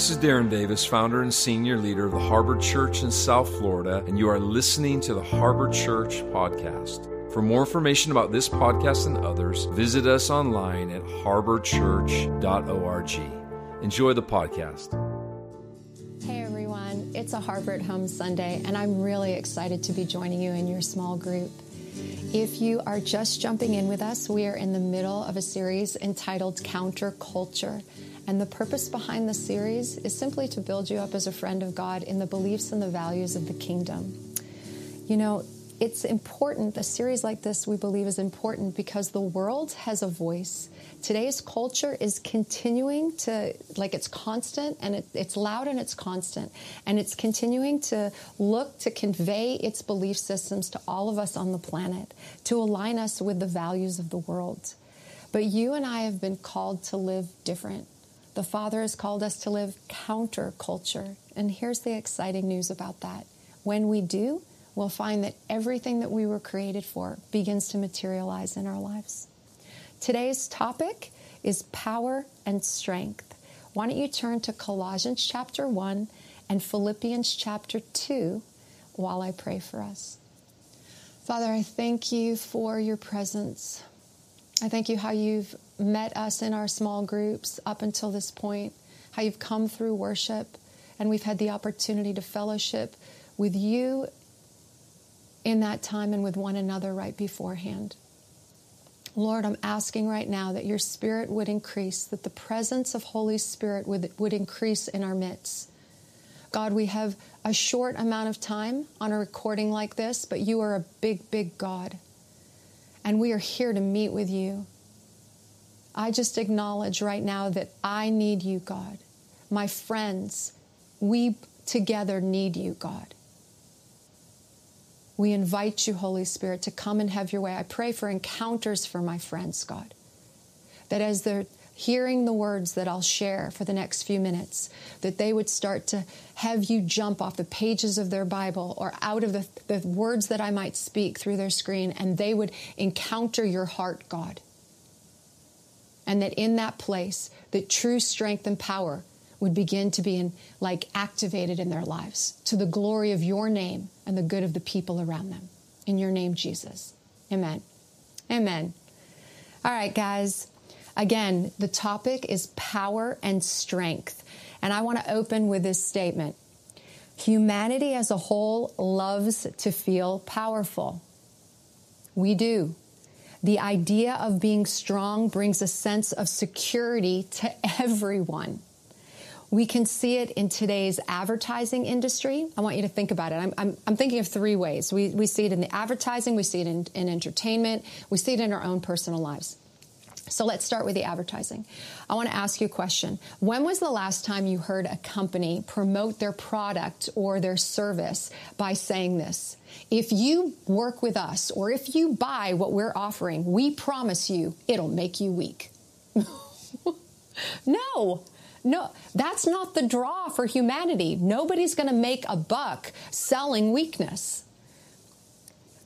This is Darren Davis, founder and senior leader of the Harbor Church in South Florida, and you are listening to the Harbor Church podcast. For more information about this podcast and others, visit us online at harborchurch.org. Enjoy the podcast. Hey everyone, it's a Harbor Home Sunday, and I'm really excited to be joining you in your small group. If you are just jumping in with us, we are in the middle of a series entitled Counter Culture. And the purpose behind the series is simply to build you up as a friend of God in the beliefs and the values of the kingdom. You know, it's important, a series like this we believe is important because the world has a voice. Today's culture is continuing to, like it's constant and it, it's loud and it's constant. And it's continuing to look to convey its belief systems to all of us on the planet, to align us with the values of the world. But you and I have been called to live different. The Father has called us to live counterculture. And here's the exciting news about that. When we do, we'll find that everything that we were created for begins to materialize in our lives. Today's topic is power and strength. Why don't you turn to Colossians chapter 1 and Philippians chapter 2 while I pray for us? Father, I thank you for your presence. I thank you how you've met us in our small groups up until this point, how you've come through worship, and we've had the opportunity to fellowship with you in that time and with one another right beforehand. Lord, I'm asking right now that your spirit would increase, that the presence of Holy Spirit would, would increase in our midst. God, we have a short amount of time on a recording like this, but you are a big, big God. And we are here to meet with you. I just acknowledge right now that I need you, God. My friends, we together need you, God. We invite you, Holy Spirit, to come and have your way. I pray for encounters for my friends, God. That as they're hearing the words that I'll share for the next few minutes, that they would start to have you jump off the pages of their Bible or out of the, the words that I might speak through their screen, and they would encounter your heart, God. And that in that place, that true strength and power would begin to be in, like activated in their lives to the glory of your name and the good of the people around them. In your name, Jesus. Amen. Amen. All right, guys. Again, the topic is power and strength. And I want to open with this statement Humanity as a whole loves to feel powerful. We do. The idea of being strong brings a sense of security to everyone. We can see it in today's advertising industry. I want you to think about it. I'm, I'm, I'm thinking of three ways. We, we see it in the advertising, we see it in, in entertainment, we see it in our own personal lives. So let's start with the advertising. I want to ask you a question. When was the last time you heard a company promote their product or their service by saying this? If you work with us or if you buy what we're offering, we promise you it'll make you weak. no, no, that's not the draw for humanity. Nobody's going to make a buck selling weakness.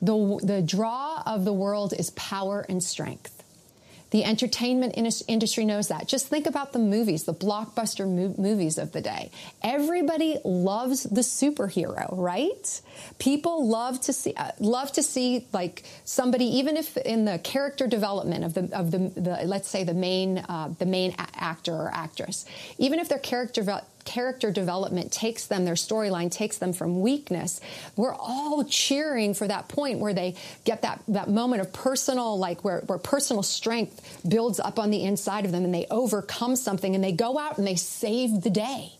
The, the draw of the world is power and strength. The entertainment industry knows that. Just think about the movies, the blockbuster mo- movies of the day. Everybody loves the superhero, right? People love to see uh, love to see like somebody, even if in the character development of the of the, the let's say the main uh, the main a- actor or actress, even if their character character development takes them, their storyline takes them from weakness, we're all cheering for that point where they get that, that moment of personal, like where, where personal strength builds up on the inside of them and they overcome something and they go out and they save the day.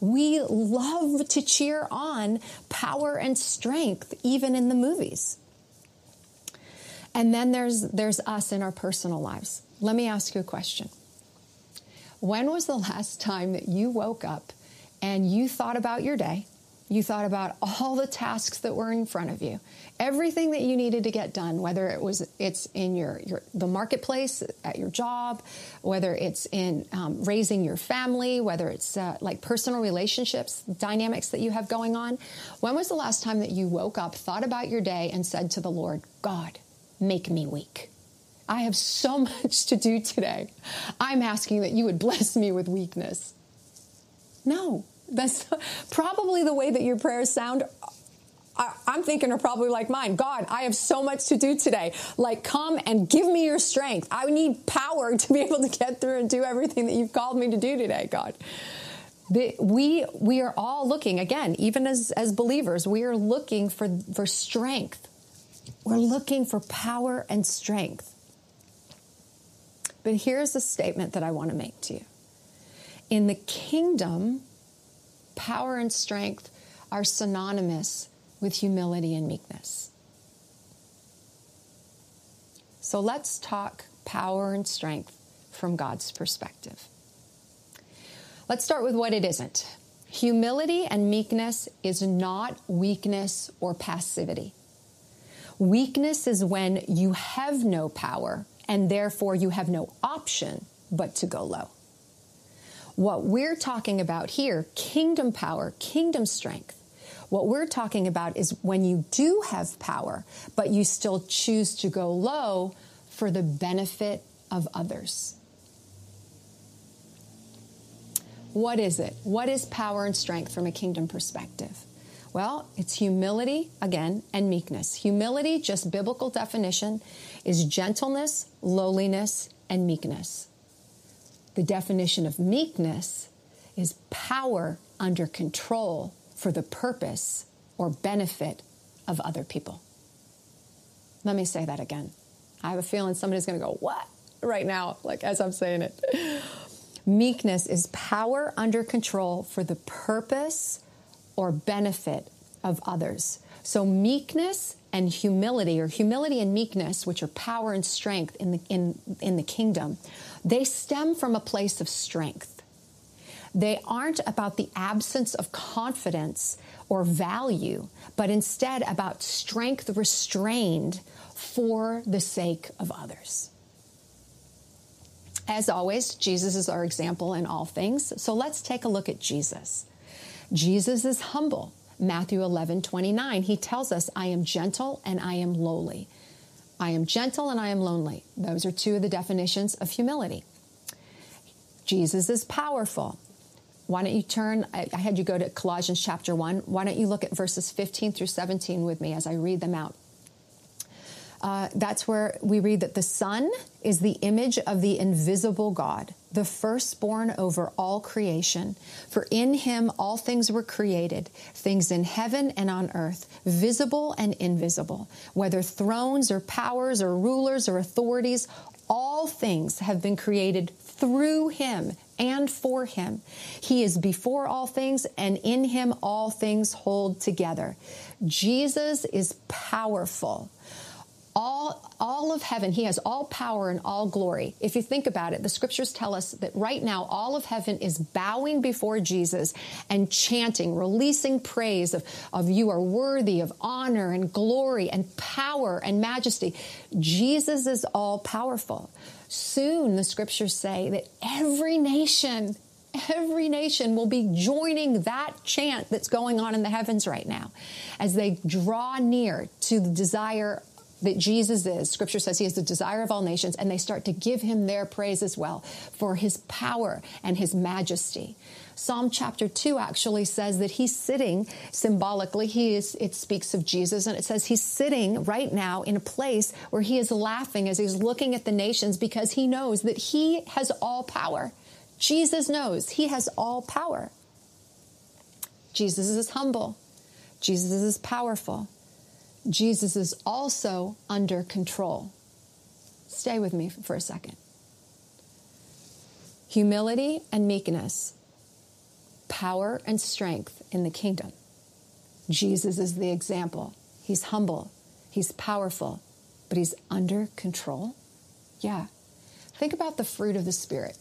We love to cheer on power and strength, even in the movies. And then there's, there's us in our personal lives. Let me ask you a question. When was the last time that you woke up and you thought about your day? You thought about all the tasks that were in front of you, everything that you needed to get done, whether it was it's in your, your the marketplace at your job, whether it's in um, raising your family, whether it's uh, like personal relationships dynamics that you have going on. When was the last time that you woke up, thought about your day, and said to the Lord, God, make me weak? I have so much to do today. I'm asking that you would bless me with weakness. No, that's probably the way that your prayers sound. I'm thinking are probably like mine. God, I have so much to do today. Like, come and give me your strength. I need power to be able to get through and do everything that you've called me to do today, God. we we are all looking again, even as as believers, we are looking for for strength. We're looking for power and strength. But here's a statement that I want to make to you. In the kingdom, power and strength are synonymous with humility and meekness. So let's talk power and strength from God's perspective. Let's start with what it isn't. Humility and meekness is not weakness or passivity. Weakness is when you have no power and therefore you have no option but to go low. What we're talking about here, kingdom power, kingdom strength, what we're talking about is when you do have power, but you still choose to go low for the benefit of others. What is it? What is power and strength from a kingdom perspective? Well, it's humility, again, and meekness. Humility, just biblical definition, is gentleness, lowliness, and meekness. The definition of meekness is power under control for the purpose or benefit of other people. Let me say that again. I have a feeling somebody's going to go, What? right now, like as I'm saying it. Meekness is power under control for the purpose or benefit of others. So, meekness and humility, or humility and meekness, which are power and strength in the, in, in the kingdom, they stem from a place of strength. They aren't about the absence of confidence or value, but instead about strength restrained for the sake of others. As always, Jesus is our example in all things. So let's take a look at Jesus. Jesus is humble. Matthew 11, 29, he tells us, I am gentle and I am lowly. I am gentle and I am lonely. Those are two of the definitions of humility. Jesus is powerful. Why don't you turn? I, I had you go to Colossians chapter 1. Why don't you look at verses 15 through 17 with me as I read them out? Uh, that's where we read that the Son is the image of the invisible God, the firstborn over all creation. For in him all things were created, things in heaven and on earth, visible and invisible, whether thrones or powers or rulers or authorities, all things have been created through him and for him. He is before all things, and in him all things hold together. Jesus is powerful. All, all of heaven, he has all power and all glory. If you think about it, the scriptures tell us that right now all of heaven is bowing before Jesus and chanting, releasing praise of, of you are worthy of honor and glory and power and majesty. Jesus is all powerful. Soon, the scriptures say that every nation, every nation will be joining that chant that's going on in the heavens right now as they draw near to the desire that Jesus is. Scripture says he is the desire of all nations, and they start to give him their praise as well for his power and his majesty. Psalm chapter 2 actually says that he's sitting symbolically, he is, it speaks of Jesus, and it says he's sitting right now in a place where he is laughing as he's looking at the nations because he knows that he has all power. Jesus knows he has all power. Jesus is humble. Jesus is powerful. Jesus is also under control. Stay with me for a second. Humility and meekness power and strength in the kingdom. Jesus is the example. He's humble, he's powerful, but he's under control. Yeah. Think about the fruit of the Spirit.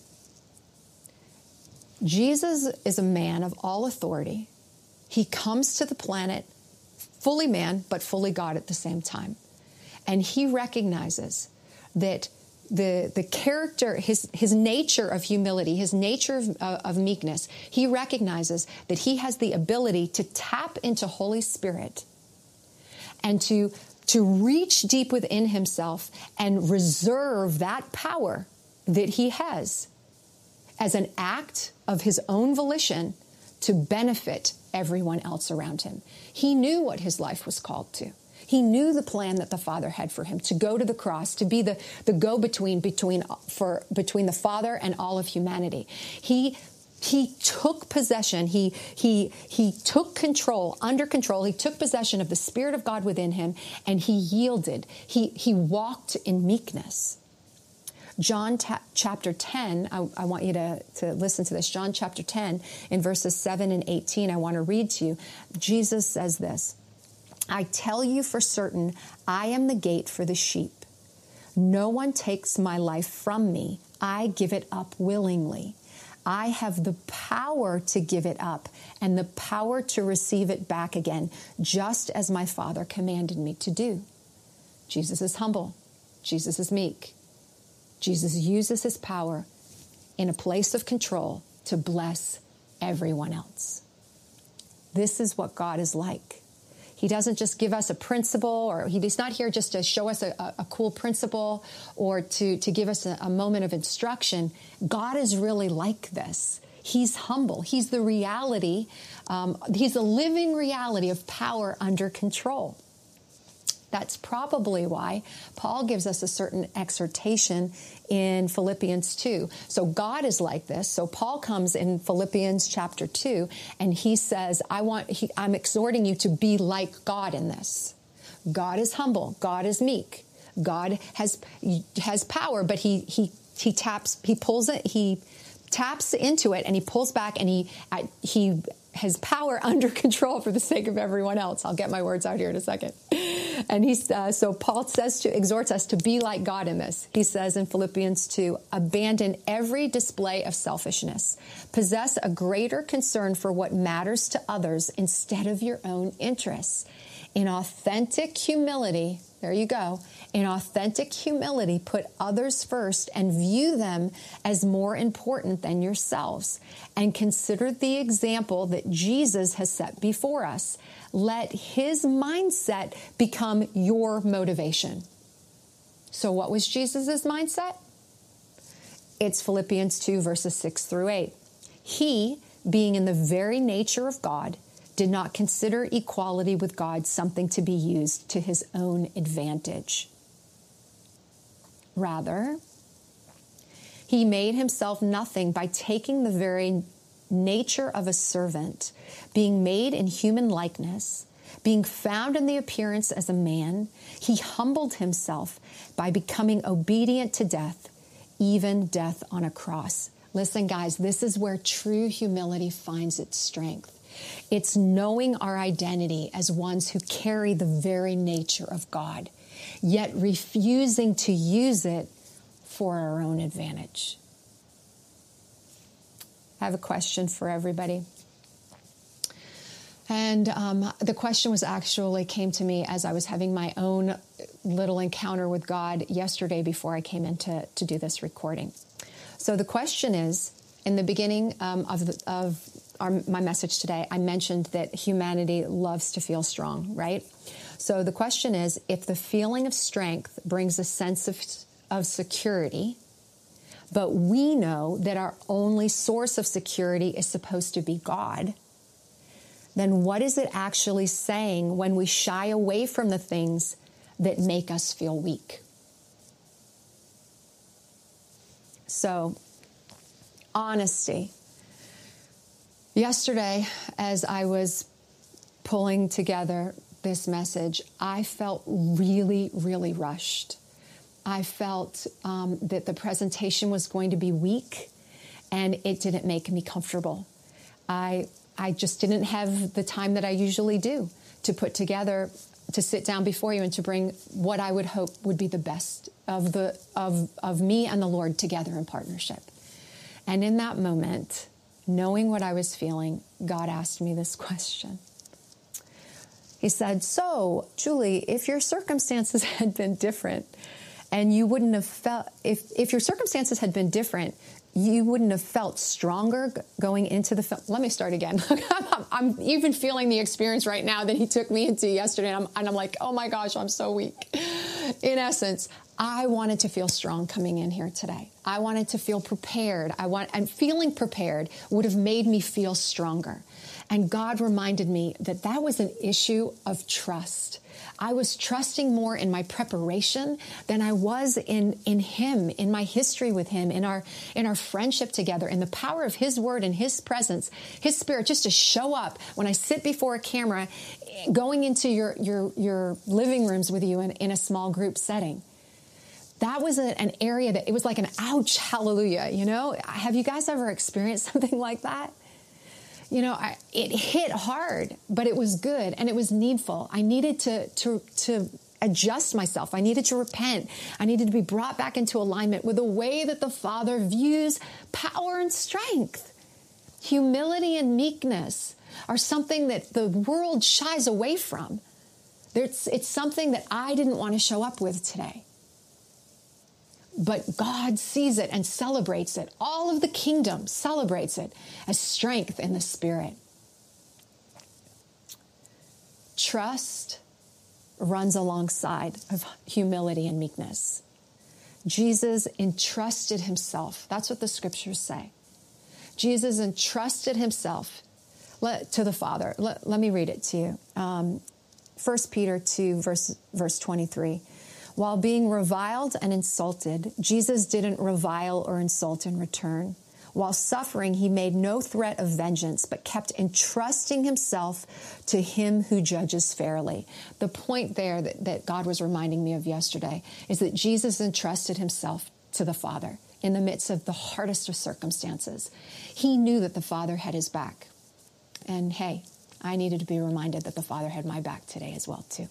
Jesus is a man of all authority. He comes to the planet fully man, but fully God at the same time. And he recognizes that the, the character, his, his nature of humility, his nature of, uh, of meekness, he recognizes that he has the ability to tap into Holy Spirit and to, to reach deep within himself and reserve that power that he has as an act of his own volition to benefit everyone else around him. He knew what his life was called to. He knew the plan that the Father had for him to go to the cross, to be the, the go between between for between the Father and all of humanity. He he took possession he he he took control under control he took possession of the spirit of god within him and he yielded he he walked in meekness john ta- chapter 10 I, I, want you to, to listen to this john chapter 10 in verses 7 and 18 i want to read to you jesus says this i tell you for certain i am the gate for the sheep no one takes my life from me i give it up willingly I have the power to give it up and the power to receive it back again, just as my Father commanded me to do. Jesus is humble. Jesus is meek. Jesus uses his power in a place of control to bless everyone else. This is what God is like. He doesn't just give us a principle, or he's not here just to show us a, a cool principle or to, to give us a, a moment of instruction. God is really like this. He's humble. He's the reality. Um, he's the living reality of power under control. That's probably why Paul gives us a certain exhortation in Philippians 2. So God is like this. So Paul comes in Philippians chapter 2 and he says, I want, he, I'm exhorting you to be like God in this. God is humble. God is meek. God has, has power, but he, he, he taps, he pulls it, he taps into it and he pulls back and he, he has power under control for the sake of everyone else. I'll get my words out here in a second. And he's uh, so Paul says to exhorts us to be like God in this. He says in Philippians 2, abandon every display of selfishness. Possess a greater concern for what matters to others instead of your own interests. In authentic humility, there you go. In authentic humility, put others first and view them as more important than yourselves. And consider the example that Jesus has set before us. Let his mindset become your motivation. So, what was Jesus' mindset? It's Philippians 2, verses 6 through 8. He, being in the very nature of God, did not consider equality with God something to be used to his own advantage. Rather, he made himself nothing by taking the very nature of a servant, being made in human likeness, being found in the appearance as a man, he humbled himself by becoming obedient to death, even death on a cross. Listen, guys, this is where true humility finds its strength. It's knowing our identity as ones who carry the very nature of God, yet refusing to use it for our own advantage. I have a question for everybody. And um, the question was actually came to me as I was having my own little encounter with God yesterday before I came in to, to do this recording. So the question is in the beginning um, of, the, of our, my message today, I mentioned that humanity loves to feel strong, right? So the question is if the feeling of strength brings a sense of, of security, but we know that our only source of security is supposed to be God, then what is it actually saying when we shy away from the things that make us feel weak? So, honesty Yesterday, as I was pulling together this message, I felt really, really rushed. I felt um, that the presentation was going to be weak and it didn't make me comfortable. I, I just didn't have the time that I usually do to put together, to sit down before you and to bring what I would hope would be the best of, the, of, of me and the Lord together in partnership. And in that moment, knowing what I was feeling, God asked me this question. He said, So, Julie, if your circumstances had been different and you wouldn't have felt, if, if your circumstances had been different, you wouldn't have felt stronger going into the film. Let me start again. I'm even feeling the experience right now that he took me into yesterday, and I'm, and I'm like, oh my gosh, I'm so weak. In essence, I wanted to feel strong coming in here today. I wanted to feel prepared. I want and feeling prepared would have made me feel stronger. And God reminded me that that was an issue of trust. I was trusting more in my preparation than I was in, in Him, in my history with Him, in our, in our friendship together, in the power of His Word and His presence, His Spirit, just to show up when I sit before a camera, going into your, your, your living rooms with you in, in a small group setting that was a, an area that it was like an ouch hallelujah you know have you guys ever experienced something like that you know, I, it hit hard, but it was good and it was needful. I needed to, to, to adjust myself. I needed to repent. I needed to be brought back into alignment with the way that the Father views power and strength. Humility and meekness are something that the world shies away from. It's, it's something that I didn't want to show up with today but God sees it and celebrates it. All of the kingdom celebrates it as strength in the spirit. Trust runs alongside of humility and meekness. Jesus entrusted himself. That's what the scriptures say. Jesus entrusted himself to the Father. Let, me read it to you. Um, 1 Peter 2, verse, verse 23. While being reviled and insulted, Jesus didn't revile or insult in return. While suffering, he made no threat of vengeance, but kept entrusting himself to him who judges fairly. The point there that, that God was reminding me of yesterday is that Jesus entrusted himself to the Father in the midst of the hardest of circumstances. He knew that the Father had his back. And hey, I needed to be reminded that the Father had my back today as well, too.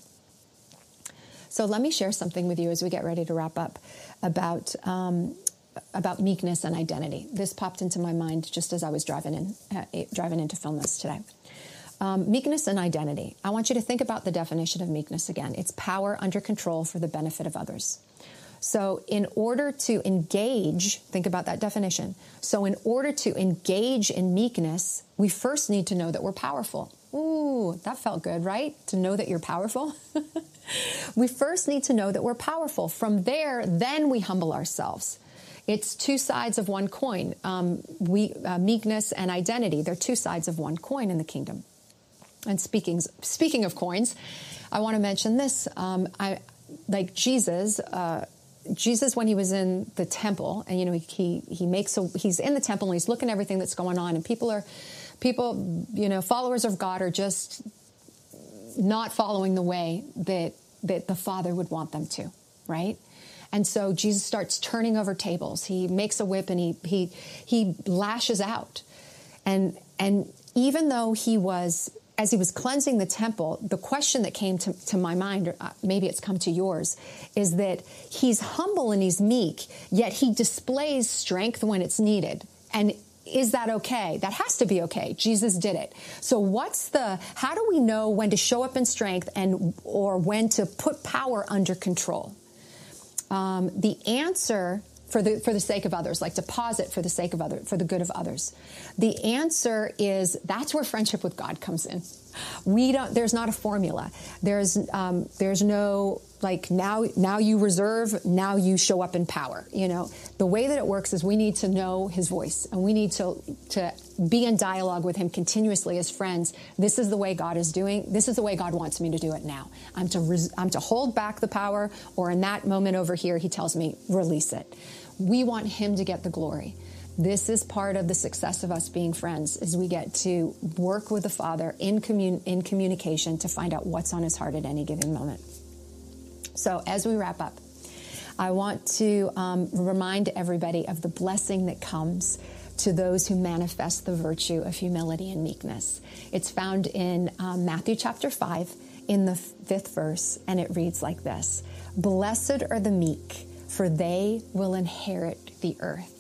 So let me share something with you as we get ready to wrap up about um, about meekness and identity. This popped into my mind just as I was driving in uh, driving into film this today. Um, meekness and identity. I want you to think about the definition of meekness again. It's power under control for the benefit of others. So, in order to engage, think about that definition. So, in order to engage in meekness, we first need to know that we're powerful. Ooh, that felt good, right? To know that you're powerful. we first need to know that we're powerful. From there, then we humble ourselves. It's two sides of one coin. Um, we, uh, meekness and identity, they're two sides of one coin in the kingdom. And speaking, speaking of coins, I want to mention this. Um, I, like Jesus, uh, Jesus, when he was in the temple, and you know, he, he, he makes a, he's in the temple and he's looking at everything that's going on, and people are people, you know, followers of God are just not following the way that that the Father would want them to, right? And so Jesus starts turning over tables. He makes a whip and he he he lashes out. And and even though he was as he was cleansing the temple, the question that came to, to my mind, or uh, maybe it's come to yours, is that he's humble and he's meek, yet he displays strength when it's needed. And is that okay? That has to be okay. Jesus did it. So what's the how do we know when to show up in strength and or when to put power under control? Um, the answer for the for the sake of others, like deposit for the sake of other for the good of others. The answer is that's where friendship with God comes in. We don't. There's not a formula. There's um, there's no like now now you reserve now you show up in power you know the way that it works is we need to know his voice and we need to to be in dialogue with him continuously as friends this is the way god is doing this is the way god wants me to do it now i'm to res- i'm to hold back the power or in that moment over here he tells me release it we want him to get the glory this is part of the success of us being friends is we get to work with the father in, commun- in communication to find out what's on his heart at any given moment so, as we wrap up, I want to um, remind everybody of the blessing that comes to those who manifest the virtue of humility and meekness. It's found in um, Matthew chapter 5 in the fifth verse, and it reads like this Blessed are the meek, for they will inherit the earth.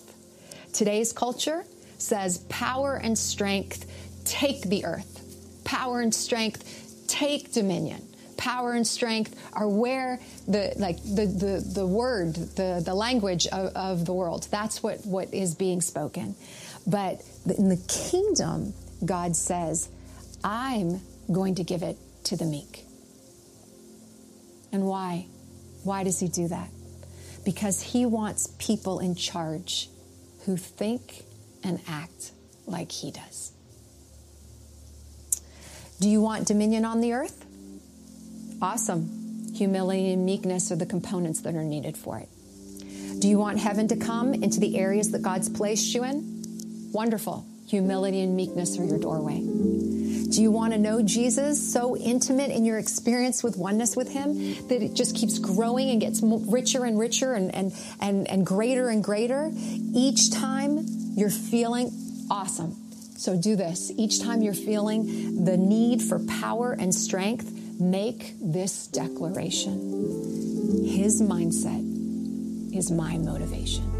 Today's culture says power and strength take the earth, power and strength take dominion. Power and strength are where the like the the, the word the the language of, of the world. That's what what is being spoken. But in the kingdom god says i'm going to give it to the meek. And why? Why does he do that? Because he wants people in charge who think and act like he does Do you want dominion on the earth? Awesome. Humility and meekness are the components that are needed for it. Do you want heaven to come into the areas that God's placed you in? Wonderful. Humility and meekness are your doorway. Do you want to know Jesus so intimate in your experience with oneness with Him that it just keeps growing and gets richer and richer and, and, and, and greater and greater? Each time you're feeling awesome. So do this. Each time you're feeling the need for power and strength, make this declaration. His mindset is my motivation.